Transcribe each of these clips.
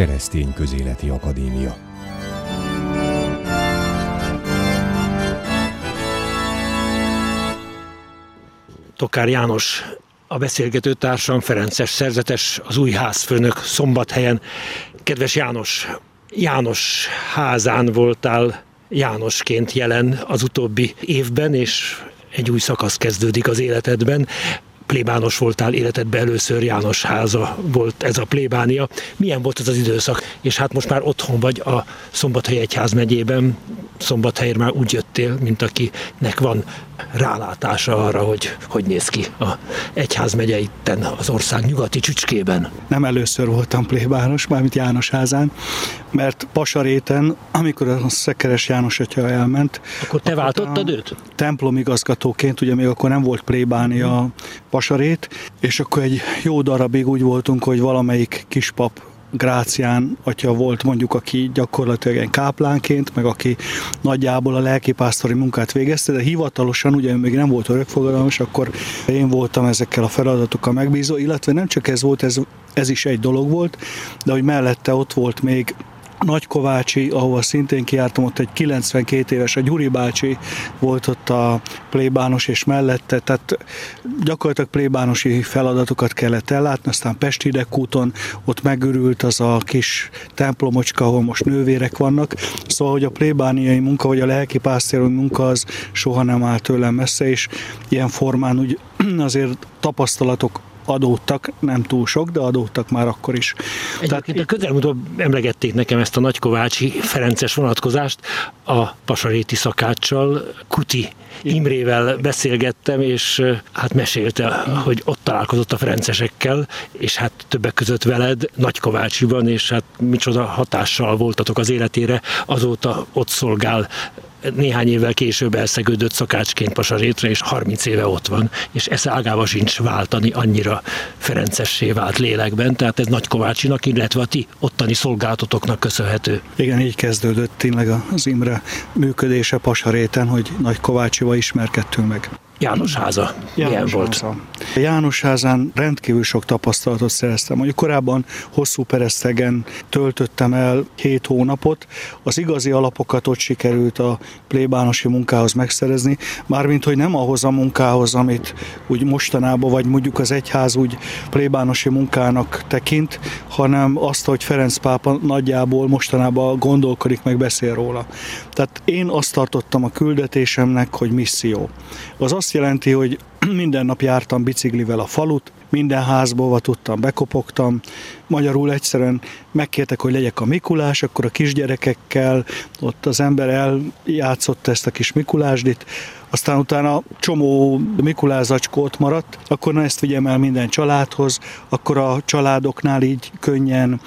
Keresztény Közéleti Akadémia. Tokár János a beszélgető társam, Ferences szerzetes, az új házfőnök szombathelyen. Kedves János, János házán voltál Jánosként jelen az utóbbi évben, és egy új szakasz kezdődik az életedben plébános voltál életedben először, János háza volt ez a plébánia. Milyen volt ez az időszak? És hát most már otthon vagy a Szombathely Egyház megyében. Szombathelyre már úgy jöttél, mint akinek van rálátása arra, hogy hogy néz ki a egyház itten az ország nyugati csücskében. Nem először voltam plébános, mármint János házán, mert Pasaréten, amikor a Szekeres János atya elment. Akkor te váltottad őt? Templomigazgatóként, ugye még akkor nem volt plébánia Pasarét, és akkor egy jó darabig úgy voltunk, hogy valamelyik kispap Grácián atya volt mondjuk, aki gyakorlatilag egy káplánként, meg aki nagyjából a lelkipásztori munkát végezte, de hivatalosan ugye még nem volt örökfogadalmas, akkor én voltam ezekkel a feladatokkal megbízó, illetve nem csak ez volt, ez, ez is egy dolog volt, de hogy mellette ott volt még Nagykovácsi, ahova szintén kiártam, ott egy 92 éves, a Gyuri bácsi volt ott a plébános, és mellette, tehát gyakorlatilag plébánosi feladatokat kellett ellátni, aztán Pesti úton ott megürült az a kis templomocska, ahol most nővérek vannak, szóval, hogy a plébániai munka, vagy a lelki pásztéri munka az soha nem áll tőlem messze, és ilyen formán úgy azért tapasztalatok adódtak, nem túl sok, de adódtak már akkor is. Egyébként Tehát, a közelmúltól emlegették nekem ezt a Nagykovácsi Ferences vonatkozást, a Pasaréti szakáccsal, Kuti Imrével beszélgettem, és hát mesélte, hogy ott találkozott a Ferencesekkel, és hát többek között veled Nagykovácsiban, és hát micsoda hatással voltatok az életére, azóta ott szolgál néhány évvel később elszegődött szakácsként Pasarétre, és 30 éve ott van, és esze ágába sincs váltani, annyira Ferencessé vált lélekben, tehát ez Nagy Kovácsinak, illetve a ti ottani szolgáltatoknak köszönhető. Igen, így kezdődött tényleg az Imre működése Pasaréten, hogy Nagy Kovácsival ismerkedtünk meg. János háza. János Milyen volt? Háza. János házán rendkívül sok tapasztalatot szereztem. Mondjuk korábban hosszú peresztegen töltöttem el hét hónapot. Az igazi alapokat ott sikerült a plébánosi munkához megszerezni, mármint, hogy nem ahhoz a munkához, amit úgy mostanában, vagy mondjuk az egyház úgy plébánosi munkának tekint, hanem azt, hogy Ferenc pápa nagyjából mostanában gondolkodik, meg beszél róla. Tehát én azt tartottam a küldetésemnek, hogy misszió. Az azt jelenti, hogy minden nap jártam biciklivel a falut, minden házba tudtam, bekopogtam. Magyarul egyszerűen megkértek, hogy legyek a Mikulás, akkor a kisgyerekekkel ott az ember eljátszott ezt a kis Mikulásdit, aztán utána csomó Mikulás zacskó ott maradt, akkor na ezt vigyem el minden családhoz, akkor a családoknál így könnyen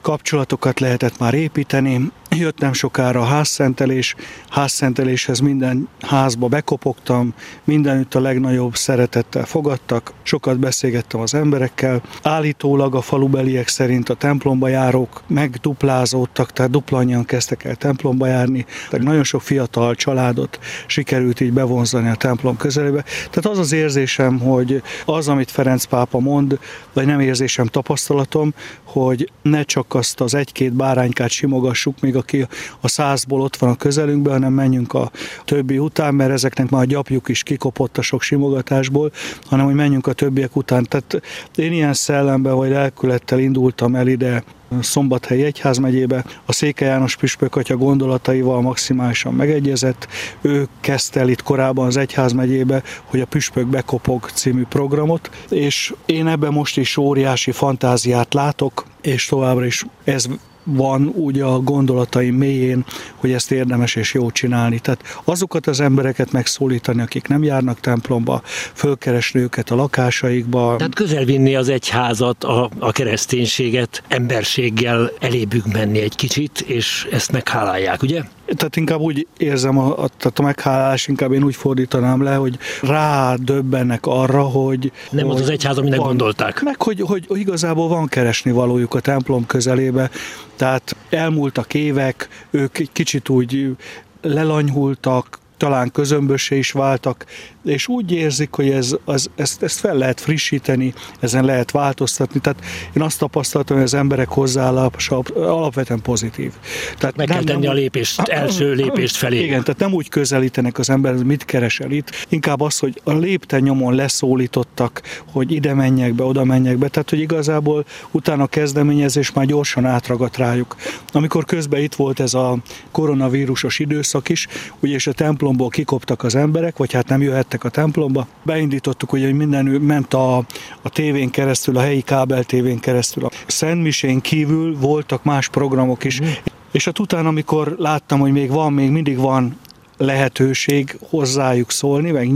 kapcsolatokat lehetett már építeni, Jött nem sokára a házszentelés, házszenteléshez minden házba bekopogtam, mindenütt a legnagyobb szeretettel fogadtak, sokat beszélgettem az emberekkel. Állítólag a falubeliek szerint a templomba járók megduplázódtak, tehát dupla annyian kezdtek el templomba járni, tehát nagyon sok fiatal családot sikerült így bevonzani a templom közelébe. Tehát az az érzésem, hogy az, amit Ferenc pápa mond, vagy nem érzésem, tapasztalatom, hogy ne csak azt az egy-két báránykát simogassuk, még a aki a százból ott van a közelünkben, hanem menjünk a többi után, mert ezeknek már a gyapjuk is kikopott a sok simogatásból, hanem hogy menjünk a többiek után. Tehát én ilyen szellemben vagy lelkülettel indultam el ide Szombathely Egyházmegyébe. A Széke János Püspök atya gondolataival maximálisan megegyezett. Ő kezdte el itt korábban az Egyházmegyébe, hogy a Püspök bekopog című programot, és én ebben most is óriási fantáziát látok, és továbbra is ez van úgy a gondolataim mélyén, hogy ezt érdemes és jó csinálni. Tehát azokat az embereket megszólítani, akik nem járnak templomba, fölkeresni őket a lakásaikba. Tehát közelvinni az egyházat, a, a kereszténységet, emberséggel elébük menni egy kicsit, és ezt meghálálják, ugye? Tehát inkább úgy érzem, a, a, tehát a meghálás inkább én úgy fordítanám le, hogy rádöbbennek arra, hogy... Nem hogy az az egyház, aminek van, gondolták. Meg, hogy, hogy, igazából van keresni valójuk a templom közelébe, tehát elmúltak évek, ők egy kicsit úgy lelanyhultak, talán közömbösé is váltak, és úgy érzik, hogy ez, az, ezt, ezt fel lehet frissíteni, ezen lehet változtatni. Tehát én azt tapasztaltam, hogy az emberek hozzáállása alapvetően pozitív. Tehát meg nem, kell tenni nem, a lépést, első lépést felé. Igen, tehát nem úgy közelítenek az ember, mit keresel itt, inkább az, hogy a lépten nyomon leszólítottak, hogy ide menjek be, oda menjek be, tehát hogy igazából utána a kezdeményezés már gyorsan átragadt rájuk. Amikor közben itt volt ez a koronavírusos időszak is, ugye és a templomból kikoptak az emberek, vagy hát nem jöhettek a templomba, beindítottuk, ugye, hogy minden ment a, a tévén keresztül, a helyi kábel tévén keresztül. A Szentmisén kívül voltak más programok is, mm. És hát utána, amikor láttam, hogy még van, még mindig van lehetőség hozzájuk szólni, meg,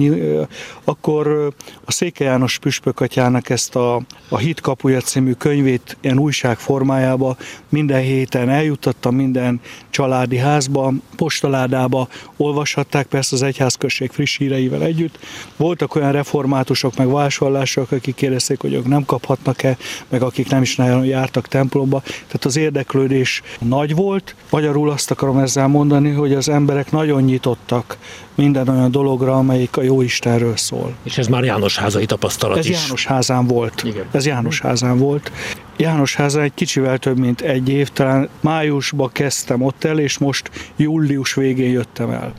akkor a Széke János püspökatyának ezt a, a Hit kapuja című könyvét ilyen újság formájába minden héten eljuttattam minden családi házba, postaládába olvashatták, persze az egyházközség friss híreivel együtt. Voltak olyan reformátusok, meg vásárlások, akik kérdezték, hogy ők nem kaphatnak-e, meg akik nem is nagyon jártak templomba. Tehát az érdeklődés nagy volt. Magyarul azt akarom ezzel mondani, hogy az emberek nagyon nyitottak minden olyan dologra, amelyik a jó Istenről szól. És ez már János házai tapasztalat ez is. János házán volt. Igen. Ez János házán volt. János házán egy kicsivel több mint egy év, talán májusban kezdtem ott el, és most július végén jöttem el.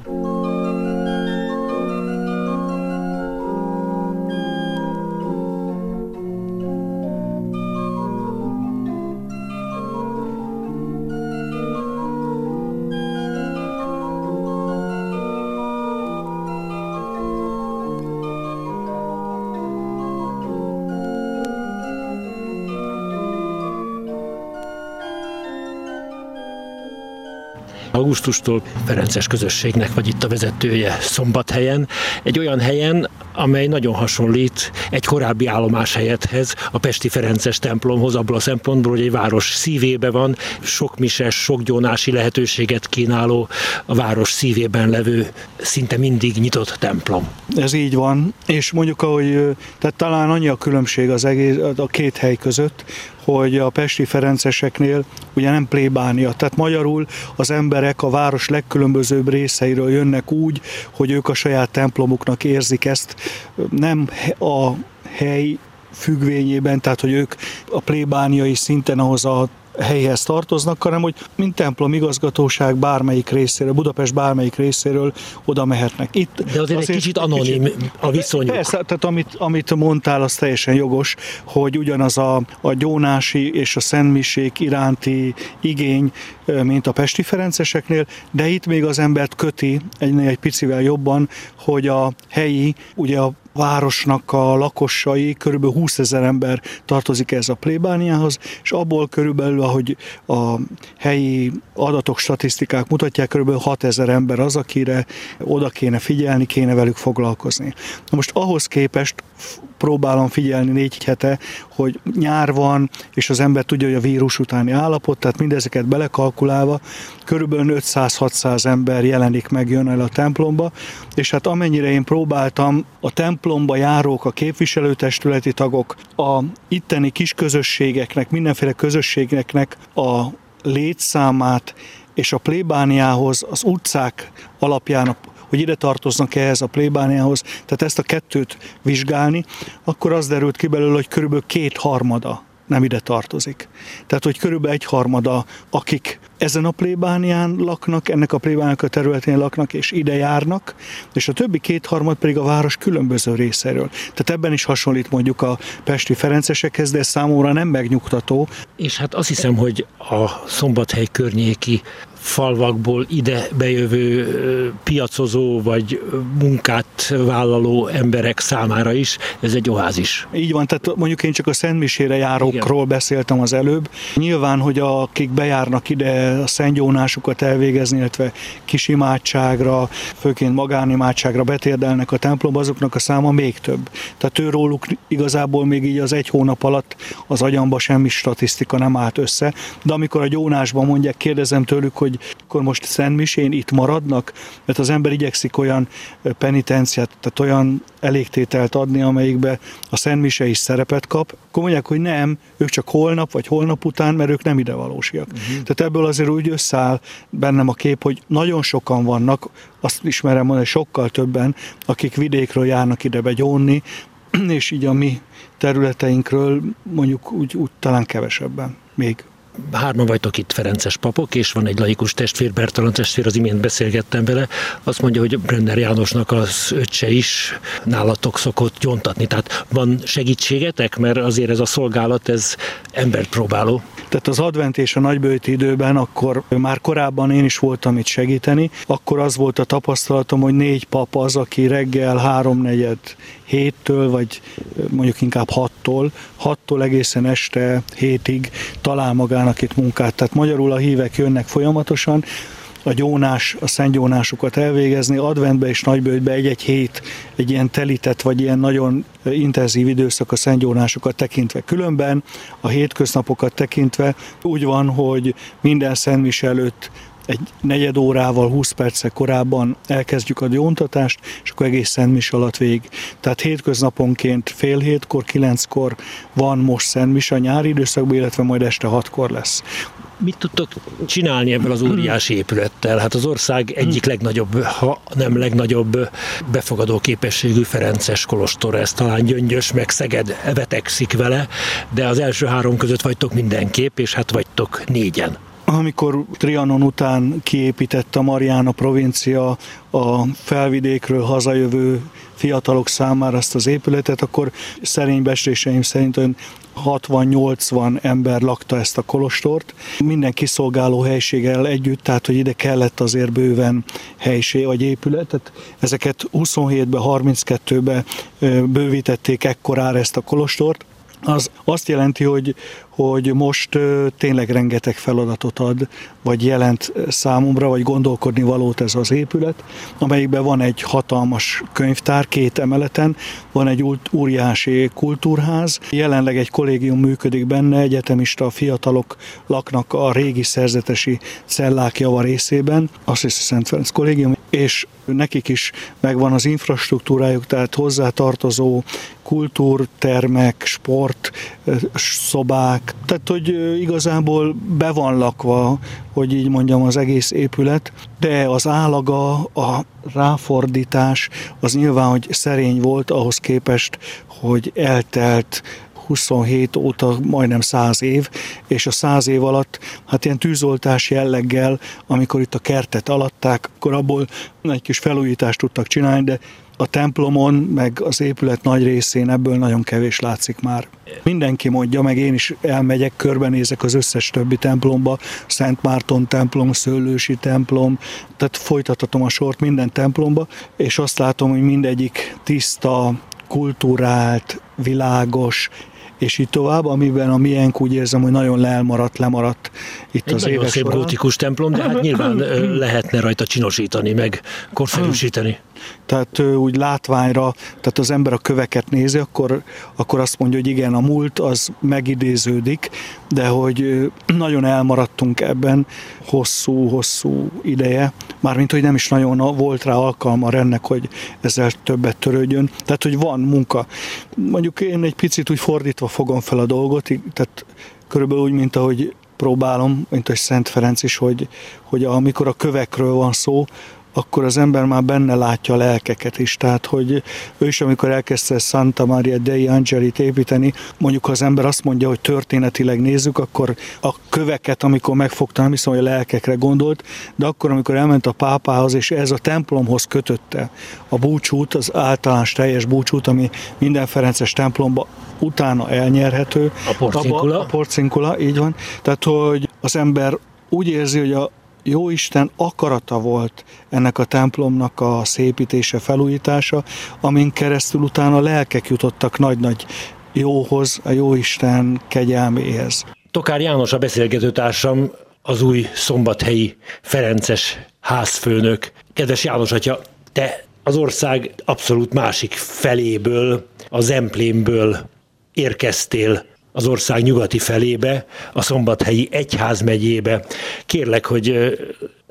Augusztustól Ferences közösségnek vagy itt a vezetője Szombathelyen, egy olyan helyen, amely nagyon hasonlít egy korábbi állomás helyethez, a Pesti Ferences templomhoz, abból a szempontból, hogy egy város szívébe van, sok mises, sok gyónási lehetőséget kínáló, a város szívében levő, szinte mindig nyitott templom. Ez így van, és mondjuk, ahogy, tehát talán annyi a különbség az egész, a két hely között, hogy a pesti ferenceseknél ugye nem plébánia, tehát magyarul az emberek a város legkülönbözőbb részeiről jönnek úgy, hogy ők a saját templomuknak érzik ezt, nem a hely függvényében, tehát hogy ők a plébániai szinten ahhoz a helyhez tartoznak, hanem hogy mint templom igazgatóság bármelyik részéről, Budapest bármelyik részéről oda mehetnek. Itt De azért, azért egy kicsit anonim kicsit, a viszonyuk. Persze, tehát amit, amit mondtál, az teljesen jogos, hogy ugyanaz a, a gyónási és a szentmisék iránti igény, mint a Pesti Ferenceseknél, de itt még az embert köti egy, egy picivel jobban, hogy a helyi, ugye a városnak a lakosai, körülbelül 20 ezer ember tartozik ez a plébániához, és abból körülbelül, ahogy a helyi adatok, statisztikák mutatják, körülbelül 6 ezer ember az, akire oda kéne figyelni, kéne velük foglalkozni. Na most ahhoz képest próbálom figyelni négy hete, hogy nyár van, és az ember tudja, hogy a vírus utáni állapot, tehát mindezeket belekalkulálva, körülbelül 500-600 ember jelenik meg, jön el a templomba, és hát amennyire én próbáltam, a templomba járók, a képviselőtestületi tagok, a itteni kis közösségeknek, mindenféle közösségeknek a létszámát és a plébániához az utcák alapján hogy ide tartoznak ehhez a plébániához, tehát ezt a kettőt vizsgálni, akkor az derült ki belőle, hogy körülbelül kétharmada nem ide tartozik. Tehát, hogy körülbelül egy harmada, akik ezen a plébánián laknak, ennek a plébániának a területén laknak, és ide járnak, és a többi kétharmad pedig a város különböző részéről. Tehát ebben is hasonlít mondjuk a pesti ferencesekhez, de ez számomra nem megnyugtató. És hát azt hiszem, hogy a szombathely környéki falvakból ide bejövő piacozó vagy munkát vállaló emberek számára is ez egy oázis. Így van, tehát mondjuk én csak a Szentmisére járókról Igen. beszéltem az előbb. Nyilván, hogy akik bejárnak ide a szentgyónásukat elvégezni, illetve kis imádságra, főként magánimádságra betérdelnek a templomba, azoknak a száma még több. Tehát őróluk igazából még így az egy hónap alatt az agyamba semmi statisztika nem állt össze, de amikor a gyónásban mondják, kérdezem tőlük, hogy hogy akkor most Szentmisén itt maradnak, mert az ember igyekszik olyan penitenciát, tehát olyan elégtételt adni, amelyikbe a Szentmise is szerepet kap, akkor mondják, hogy nem, ők csak holnap vagy holnap után, mert ők nem ide valósiak. Uh-huh. Tehát ebből azért úgy összeáll bennem a kép, hogy nagyon sokan vannak, azt ismerem mondani, sokkal többen, akik vidékről járnak ide begyónni, és így a mi területeinkről mondjuk úgy, úgy talán kevesebben még hárman vagytok itt Ferences papok, és van egy laikus testvér, Bertalan testvér, az imént beszélgettem vele, azt mondja, hogy Brenner Jánosnak az öccse is nálatok szokott gyontatni. Tehát van segítségetek, mert azért ez a szolgálat, ez embert próbáló. Tehát az advent és a nagybőti időben, akkor már korábban én is voltam itt segíteni, akkor az volt a tapasztalatom, hogy négy pap az, aki reggel háromnegyed héttől, vagy mondjuk inkább hattól, hattól egészen este hétig talál magának itt munkát. Tehát magyarul a hívek jönnek folyamatosan, a gyónás, a szentgyónásukat elvégezni, adventbe és nagybőjtbe egy-egy hét, egy ilyen telített, vagy ilyen nagyon intenzív időszak a szentgyónásokat tekintve. Különben a hétköznapokat tekintve úgy van, hogy minden szentmis előtt egy negyed órával, 20 perccel korábban elkezdjük a gyóntatást, és akkor egész szentmis alatt végig. Tehát hétköznaponként fél hétkor, kilenckor van most szentmis a nyári időszakban, illetve majd este hatkor lesz. Mit tudtok csinálni ebből az óriási épülettel? Hát az ország egyik legnagyobb, ha nem legnagyobb befogadó képességű Ferences kolostor, ez talán Gyöngyös, meg Szeged vetekszik vele, de az első három között vagytok mindenképp, és hát vagytok négyen. Amikor Trianon után kiépített a Mariana provincia a felvidékről hazajövő fiatalok számára ezt az épületet, akkor szerény besléseim szerint olyan 60-80 ember lakta ezt a kolostort. Minden kiszolgáló helységgel együtt, tehát hogy ide kellett azért bőven helység vagy épületet. Ezeket 27-be, 32-be bővítették ekkorára ezt a kolostort az azt jelenti, hogy, hogy most tényleg rengeteg feladatot ad, vagy jelent számomra, vagy gondolkodni valót ez az épület, amelyikben van egy hatalmas könyvtár két emeleten, van egy óriási kultúrház, jelenleg egy kollégium működik benne, egyetemista fiatalok laknak a régi szerzetesi cellák java részében, azt hiszem Szent Ferenc kollégium, és nekik is megvan az infrastruktúrájuk, tehát hozzátartozó kultúrtermek, sport, szobák, tehát hogy igazából be van lakva, hogy így mondjam, az egész épület, de az állaga, a ráfordítás az nyilván, hogy szerény volt ahhoz képest, hogy eltelt 27 óta majdnem 100 év, és a 100 év alatt hát ilyen tűzoltás jelleggel, amikor itt a kertet alatták, akkor abból egy kis felújítást tudtak csinálni, de a templomon, meg az épület nagy részén ebből nagyon kevés látszik már. Mindenki mondja, meg én is elmegyek, körbenézek az összes többi templomba, Szent Márton templom, Szőlősi templom, tehát folytathatom a sort minden templomba, és azt látom, hogy mindegyik tiszta, kultúrált, világos, és így tovább, amiben a miénk úgy érzem, hogy nagyon lelmaradt, lemaradt itt Egy az évek szép során. gótikus templom, de hát nyilván lehetne rajta csinosítani, meg korszerűsíteni. Tehát úgy látványra, tehát az ember a köveket nézi, akkor, akkor azt mondja, hogy igen, a múlt az megidéződik, de hogy nagyon elmaradtunk ebben hosszú-hosszú ideje, mármint, hogy nem is nagyon volt rá alkalma ennek, hogy ezzel többet törődjön. Tehát, hogy van munka. Mondjuk én egy picit úgy fordítva fogom fel a dolgot, tehát körülbelül úgy, mint ahogy próbálom, mint hogy Szent Ferenc is, hogy, hogy amikor a kövekről van szó, akkor az ember már benne látja a lelkeket is. Tehát, hogy ő is, amikor elkezdte Santa Maria dei Angelit építeni, mondjuk ha az ember azt mondja, hogy történetileg nézzük, akkor a köveket, amikor megfogta, nem hiszem, hogy a lelkekre gondolt, de akkor, amikor elment a pápához, és ez a templomhoz kötötte a búcsút, az általános teljes búcsút, ami minden Ferences templomba utána elnyerhető. A porcinkula. Abba, a porcinkula, így van. Tehát, hogy az ember úgy érzi, hogy a jó Isten akarata volt ennek a templomnak a szépítése, felújítása, amin keresztül utána lelkek jutottak nagy-nagy jóhoz, a jó Isten kegyelméhez. Tokár János a beszélgetőtársam, az új szombathelyi Ferences házfőnök. Kedves János atya, te az ország abszolút másik feléből, az emplémből érkeztél az ország nyugati felébe, a Szombathelyi Egyházmegyébe. Kérlek, hogy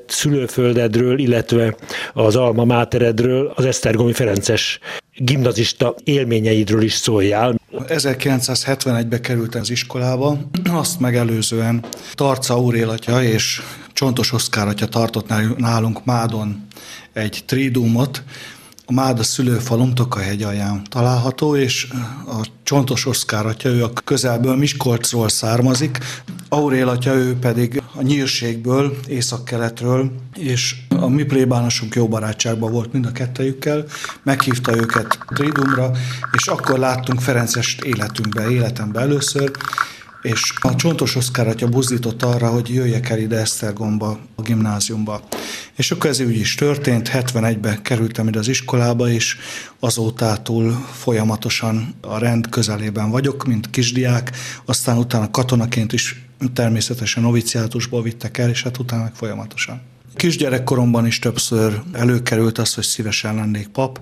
szülőföldedről, illetve az Alma Máteredről, az Esztergomi Ferences gimnazista élményeidről is szóljál. 1971-ben kerültem az iskolába, azt megelőzően Tarca Aurél atya és Csontos Oszkár atya tartott nálunk Mádon egy tridumot, a Máda szülőfalum Tokahegy alján található, és a Csontos Oszkár atya, ő a közelből Miskolcról származik, Aurél atya, ő pedig a nyírségből, északkeletről, és a mi plébánosunk jó barátságban volt mind a kettejükkel, meghívta őket Tridumra, és akkor láttunk Ferencest életünkbe, életembe először, és a Csontos Oszkár atya buzdított arra, hogy jöjjek el ide Esztergomba, a gimnáziumba. És akkor ez úgy is történt, 71-ben kerültem ide az iskolába, és azótától folyamatosan a rend közelében vagyok, mint kisdiák, aztán utána katonaként is természetesen noviciátusból vittek el, és hát utána meg folyamatosan. Kisgyerekkoromban is többször előkerült az, hogy szívesen lennék pap.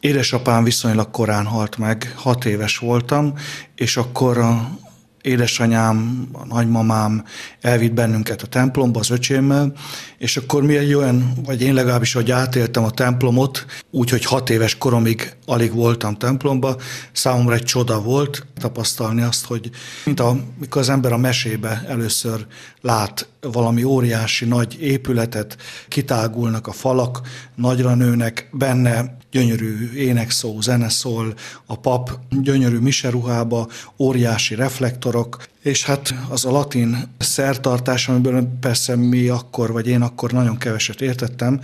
Édesapám viszonylag korán halt meg, hat éves voltam, és akkor a édesanyám, a nagymamám elvitt bennünket a templomba az öcsémmel, és akkor mi egy olyan, vagy én legalábbis, hogy átéltem a templomot, úgyhogy hat éves koromig alig voltam templomba, számomra egy csoda volt tapasztalni azt, hogy mint amikor az ember a mesébe először lát valami óriási nagy épületet, kitágulnak a falak, nagyra nőnek, benne gyönyörű énekszó, zene szól, a pap gyönyörű miseruhába, óriási reflektorok, és hát az a latin szertartás, amiből persze mi akkor, vagy én akkor nagyon keveset értettem,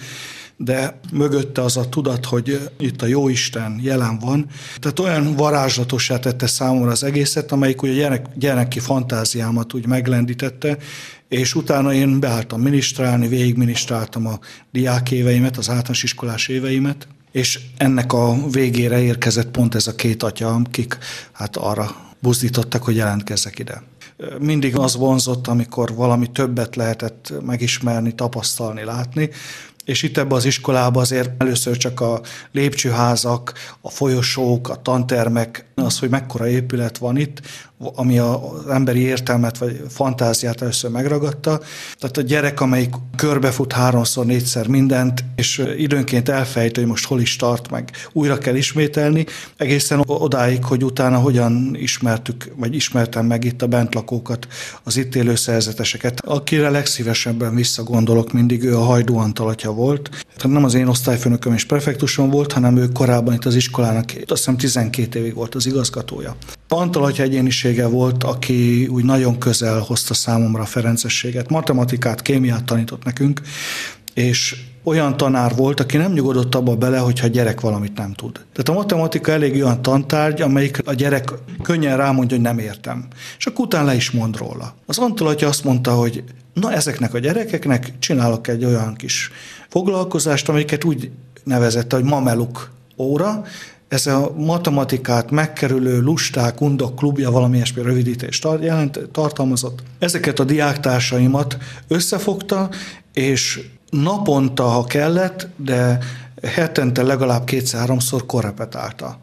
de mögötte az a tudat, hogy itt a Jóisten jelen van. Tehát olyan varázslatossá tette számomra az egészet, amelyik ugye gyerek, gyereki fantáziámat úgy meglendítette, és utána én beálltam minisztrálni, végigminisztráltam a diák éveimet, az általános iskolás éveimet, és ennek a végére érkezett pont ez a két atya, akik hát arra buzdítottak, hogy jelentkezzek ide. Mindig az vonzott, amikor valami többet lehetett megismerni, tapasztalni, látni, és itt ebbe az iskolába azért először csak a lépcsőházak, a folyosók, a tantermek, az, hogy mekkora épület van itt, ami az emberi értelmet vagy fantáziát először megragadta. Tehát a gyerek, amelyik körbefut háromszor, négyszer mindent, és időnként elfejt, hogy most hol is tart, meg újra kell ismételni, egészen odáig, hogy utána hogyan ismertük, vagy ismertem meg itt a bentlakókat, az itt élő szerzeteseket. Akire legszívesebben visszagondolok, mindig ő a Hajdú Antal atya volt. Tehát nem az én osztályfőnököm és prefektusom volt, hanem ő korábban itt az iskolának, azt hiszem 12 évig volt az igazgatója. Antal egyénisége volt, aki úgy nagyon közel hozta számomra a ferencességet. Matematikát, kémiát tanított nekünk, és olyan tanár volt, aki nem nyugodott abba bele, hogyha a gyerek valamit nem tud. Tehát a matematika elég olyan tantárgy, amelyik a gyerek könnyen rámondja, hogy nem értem. És akkor utána le is mond róla. Az Antal azt mondta, hogy na ezeknek a gyerekeknek csinálok egy olyan kis foglalkozást, amelyiket úgy nevezette, hogy mameluk óra, ez a matematikát megkerülő lusták, undok klubja, valami ilyesmi rövidítést jelent, tartalmazott. Ezeket a diáktársaimat összefogta, és naponta, ha kellett, de hetente legalább kétszer-háromszor korrepetálta.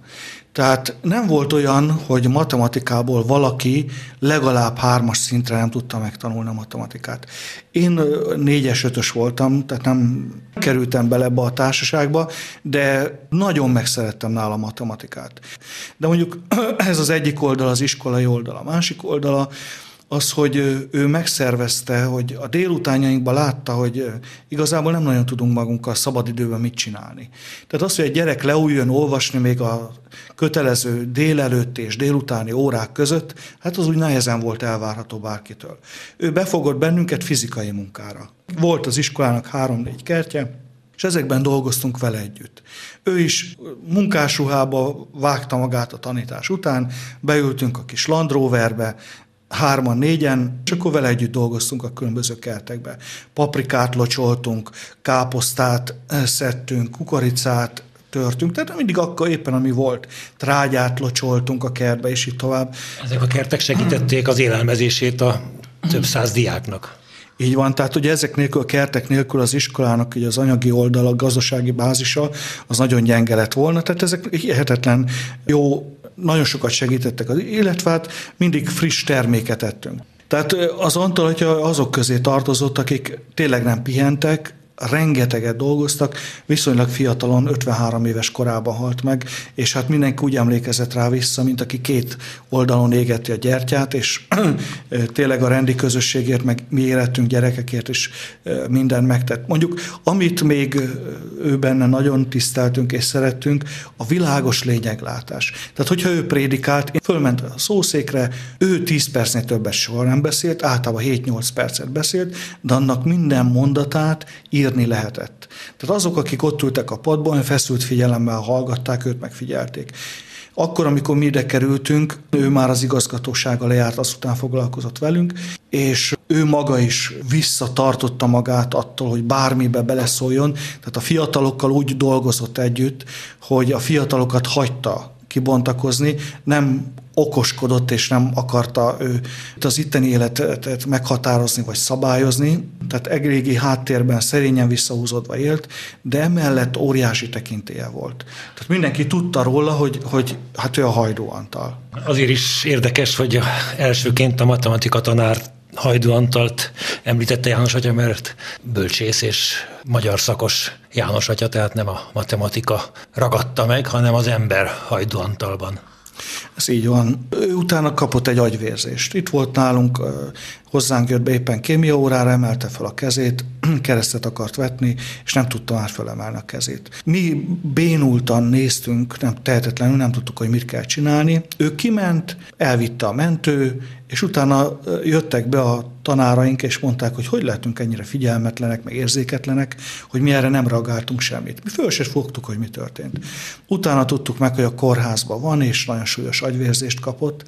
Tehát nem volt olyan, hogy matematikából valaki legalább hármas szintre nem tudta megtanulni a matematikát. Én négyes, ötös voltam, tehát nem kerültem bele ebbe a társaságba, de nagyon megszerettem nála a matematikát. De mondjuk ez az egyik oldal, az iskolai oldal, a másik oldala, az, hogy ő megszervezte, hogy a délutánjainkban látta, hogy igazából nem nagyon tudunk magunkkal szabadidőben mit csinálni. Tehát az, hogy egy gyerek leújjon olvasni még a kötelező délelőtt és délutáni órák között, hát az úgy nehezen volt elvárható bárkitől. Ő befogott bennünket fizikai munkára. Volt az iskolának három-négy kertje, és ezekben dolgoztunk vele együtt. Ő is munkásruhába vágta magát a tanítás után, beültünk a kis Land Roverbe, hárman, négyen, és akkor vele együtt dolgoztunk a különböző kertekbe. Paprikát locsoltunk, káposztát eh, szedtünk, kukoricát, törtünk, tehát mindig akkor éppen ami volt. Trágyát locsoltunk a kertbe, és így tovább. Ezek a kertek segítették az élelmezését a több száz diáknak. Így van, tehát ugye ezek nélkül, a kertek nélkül az iskolának ugye az anyagi oldala, a gazdasági bázisa az nagyon gyenge lett volna, tehát ezek hihetetlen jó nagyon sokat segítettek, illetve hát mindig friss terméket ettünk. Tehát az Antal atya azok közé tartozott, akik tényleg nem pihentek, rengeteget dolgoztak, viszonylag fiatalon, 53 éves korában halt meg, és hát mindenki úgy emlékezett rá vissza, mint aki két oldalon égeti a gyertyát, és tényleg a rendi közösségért, meg mi életünk gyerekekért is mindent megtett. Mondjuk, amit még ő benne nagyon tiszteltünk és szerettünk, a világos lényeglátás. Tehát, hogyha ő prédikált, én fölment a szószékre, ő 10 percnél többet soha nem beszélt, általában 7-8 percet beszélt, de annak minden mondatát ír írni lehetett. Tehát azok, akik ott ültek a padban, feszült figyelemmel hallgatták, őt megfigyelték. Akkor, amikor mi ide kerültünk, ő már az igazgatósága lejárt, azután foglalkozott velünk, és ő maga is visszatartotta magát attól, hogy bármibe beleszóljon. Tehát a fiatalokkal úgy dolgozott együtt, hogy a fiatalokat hagyta kibontakozni, nem okoskodott és nem akarta ő az itteni életet meghatározni vagy szabályozni, tehát egrégi háttérben szerényen visszahúzódva élt, de emellett óriási tekintélye volt. Tehát mindenki tudta róla, hogy, hogy hát ő a Hajdó Antal. Azért is érdekes, hogy elsőként a matematika tanár Hajdú Antalt említette János atya, mert bölcsész és magyar szakos János atya, tehát nem a matematika ragadta meg, hanem az ember Hajdú Antalban. Ez így van. Ő utána kapott egy agyvérzést. Itt volt nálunk, hozzánk jött be éppen kémia órára, emelte fel a kezét, keresztet akart vetni, és nem tudta már felemelni a kezét. Mi bénultan néztünk, nem tehetetlenül nem tudtuk, hogy mit kell csinálni. Ő kiment, elvitte a mentő, és utána jöttek be a tanáraink, és mondták, hogy hogy lehetünk ennyire figyelmetlenek, meg érzéketlenek, hogy mi erre nem reagáltunk semmit. Mi föl sem fogtuk, hogy mi történt. Utána tudtuk meg, hogy a kórházban van, és nagyon súlyos agyvérzést kapott.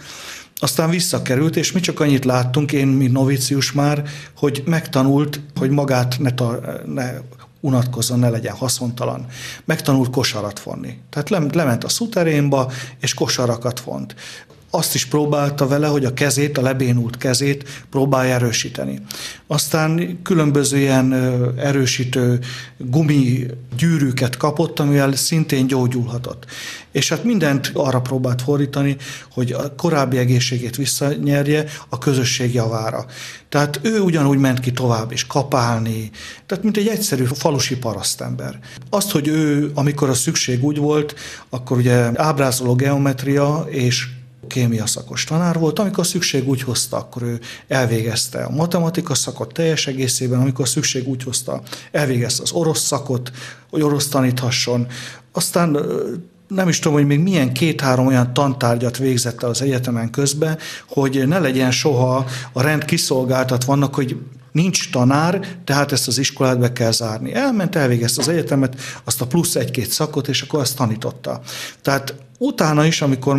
Aztán visszakerült, és mi csak annyit láttunk, én, mint novicius már, hogy megtanult, hogy magát ne, tar- ne unatkozzon, ne legyen haszontalan. Megtanult kosarat fonni. Tehát lement a szuterénba, és kosarakat font azt is próbálta vele, hogy a kezét, a lebénult kezét próbálja erősíteni. Aztán különböző ilyen erősítő gumi gyűrűket kapott, amivel szintén gyógyulhatott. És hát mindent arra próbált fordítani, hogy a korábbi egészségét visszanyerje a közösség javára. Tehát ő ugyanúgy ment ki tovább is kapálni, tehát mint egy egyszerű falusi parasztember. Azt, hogy ő, amikor a szükség úgy volt, akkor ugye ábrázoló geometria és kémia szakos tanár volt, amikor szükség úgy hozta, akkor ő elvégezte a matematika szakot teljes egészében, amikor szükség úgy hozta, elvégezte az orosz szakot, hogy orosz taníthasson. Aztán nem is tudom, hogy még milyen két-három olyan tantárgyat végzett az egyetemen közben, hogy ne legyen soha a rend kiszolgáltat vannak, hogy nincs tanár, tehát ezt az iskolát be kell zárni. Elment, elvégezte az egyetemet, azt a plusz egy-két szakot, és akkor azt tanította. Tehát utána is, amikor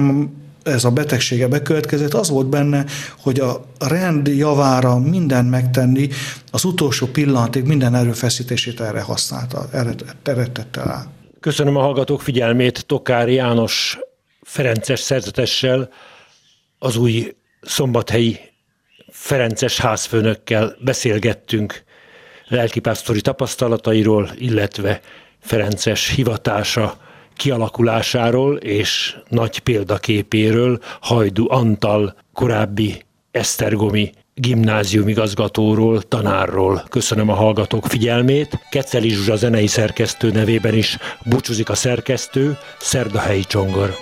ez a betegsége bekövetkezett, az volt benne, hogy a rend javára mindent megtenni, az utolsó pillanatig minden erőfeszítését erre használta, erre, erre tette rá. Köszönöm a hallgatók figyelmét. Tokár János Ferences szerzetessel, az új szombathelyi Ferences házfőnökkel beszélgettünk lelkipásztori tapasztalatairól, illetve Ferences hivatása kialakulásáról és nagy példaképéről Hajdu Antal korábbi Esztergomi gimnázium igazgatóról, tanárról. Köszönöm a hallgatók figyelmét. Keceli Zsuzsa zenei szerkesztő nevében is búcsúzik a szerkesztő, Szerdahelyi Csongor.